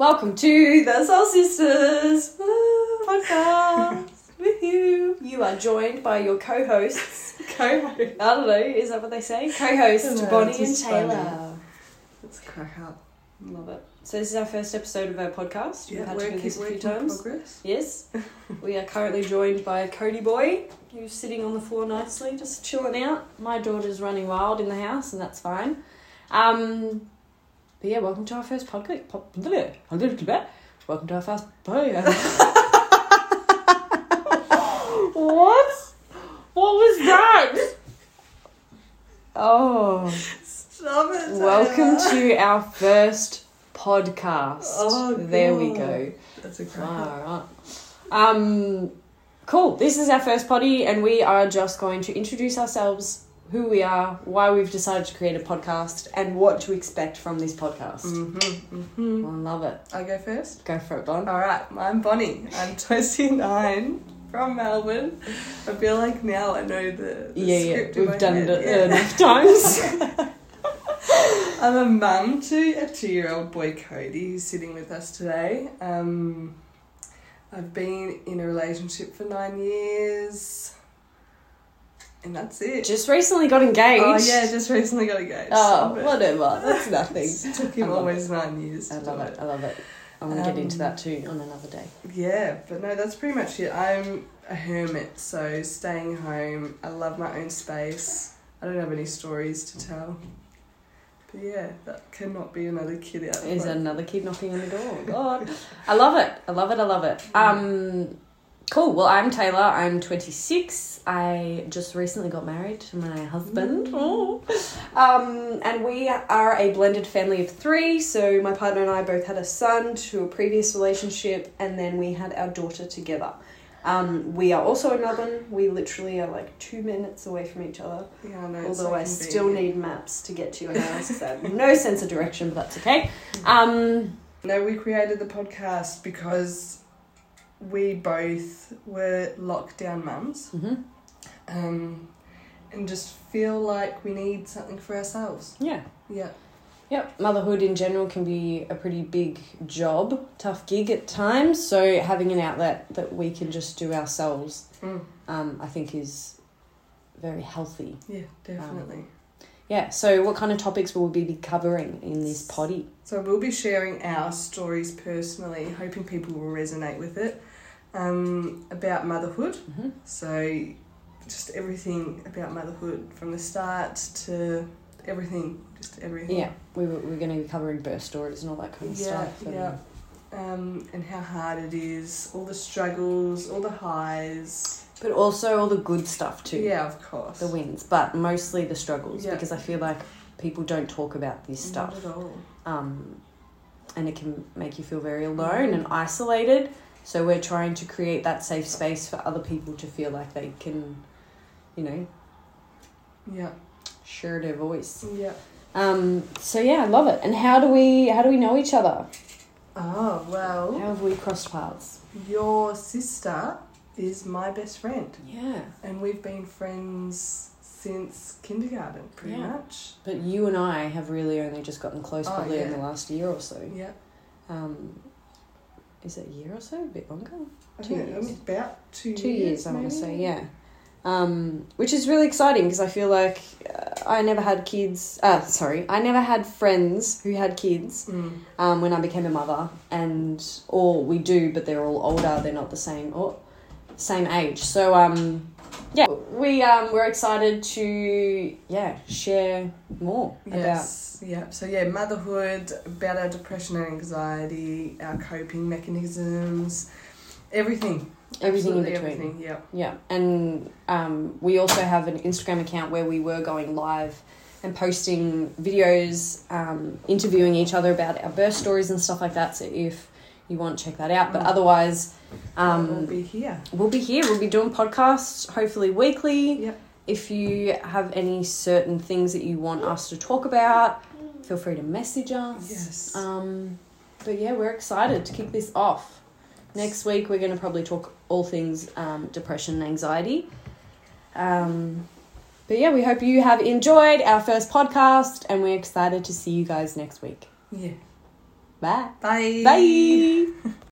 Welcome to the Soul Sisters podcast with you. You are joined by your co-hosts. Co-host. I don't know, is that what they say? Co-hosts Bonnie and Taylor. funny. Let's crack up. Love it. So this is our first episode of our podcast. Yeah, We've had to do this a few times. Progress. Yes. we are currently joined by Cody Boy, who's sitting on the floor nicely, just chilling out. My daughter's running wild in the house, and that's fine. Um, but yeah, welcome to our first podcast. Welcome to our first What? What was that? Oh, Stop it. welcome Taylor. to our first podcast. Oh, there we go. That's a crack. Alright. Um, cool. This is our first potty, and we are just going to introduce ourselves, who we are, why we've decided to create a podcast, and what to expect from this podcast. Mm-hmm, mm-hmm. I love it. I go first. Go for it, Bon. All right, I'm Bonnie. I'm 29 from Melbourne. I feel like now I know the, the Yeah, yeah. We've done head. it Yeah. enough times. I'm a mum to a two-year-old boy, Cody, who's sitting with us today. Um, I've been in a relationship for nine years, and that's it. just recently got engaged. Oh yeah, just recently got engaged. Oh, it. whatever. That's nothing. It took I him love almost nine years. I love do it. I love it. I want to get into Um, that too on another day. Yeah, but no, that's pretty much it. I'm a hermit, so staying home. I love my own space. I don't have any stories to tell. But yeah, that cannot be another kid out Is front. another kid knocking on the door? God, I love it. I love it. I love it. Um, cool. Well, I'm Taylor. I'm 26. I just recently got married to my husband. Oh. Um, and we are a blended family of three. So my partner and I both had a son to a previous relationship, and then we had our daughter together. Um, we are also in Melbourne. We literally are like two minutes away from each other. Yeah, I know. it's Although so I still need maps to get to your house because I have no sense of direction, but that's okay. Um, No, we created the podcast because we both were lockdown mums, mhm. um, and just feel like we need something for ourselves. Yeah. Yeah. Yep. Motherhood in general can be a pretty big job, tough gig at times. So having an outlet that we can just do ourselves, Mm. um, I think is very healthy. Yeah, definitely. Yeah. So what kind of topics will we be covering in this potty? So we'll be sharing our stories personally, hoping people will resonate with it. Um, about motherhood. hmm So just everything about motherhood from the start to everything, just everything. Yeah. We were, we're going to be covering birth stories and all that kind of Yeah, stuff. and- yeah. Um, and how hard it is, all the struggles, all the highs. But also all the good stuff too. Yeah, of course. the wins, but mostly the struggles Yeah. because I feel like people don't talk about this Not stuff. at all. Um, and it can make you feel very alone and isolated. So we're trying to create that safe space for other people to feel like they can, you know, Yeah, share their voice. yeah. Um, so yeah, I love it. And how do we how do we know each other? Oh, well, How have we crossed paths? your sister is my best friend. Yeah. And we've been friends since kindergarten, pretty Yeah. much. But you and I have really only just gotten close Oh, probably in the last year or so. Yeah. Um, is it a year or so? A bit longer? I Two years. about two, two years. years, I want to say, yeah. Um, which is really exciting because I feel like uh, I never had kids. Uh, sorry, I never had friends who had kids Mm. um, when I became a mother, and or we do, but they're all older. They're not the same or same age. So um, yeah, we um, we're excited to yeah share more Yes, yeah. So yeah, motherhood, about our depression and anxiety, our coping mechanisms, everything. Everything in between. Everything, yeah. yeah, and um, we also have an Instagram account where we were going live and posting videos, um, interviewing each other about our birth stories and stuff like that. So if you want, to check that out. But Mm. otherwise, um, we'll be here. we'll be here. We'll be doing podcasts, hopefully weekly. Yep. If you have any certain things that you want us to talk about, feel free to message us. Yes. Um, but yeah, we're excited to kick this off. Next week, we're going to probably talk all things um, depression and anxiety. Um, but yeah, we hope you have enjoyed our first podcast and we're excited to see you guys next week. yeah. Bye. Bye. Bye.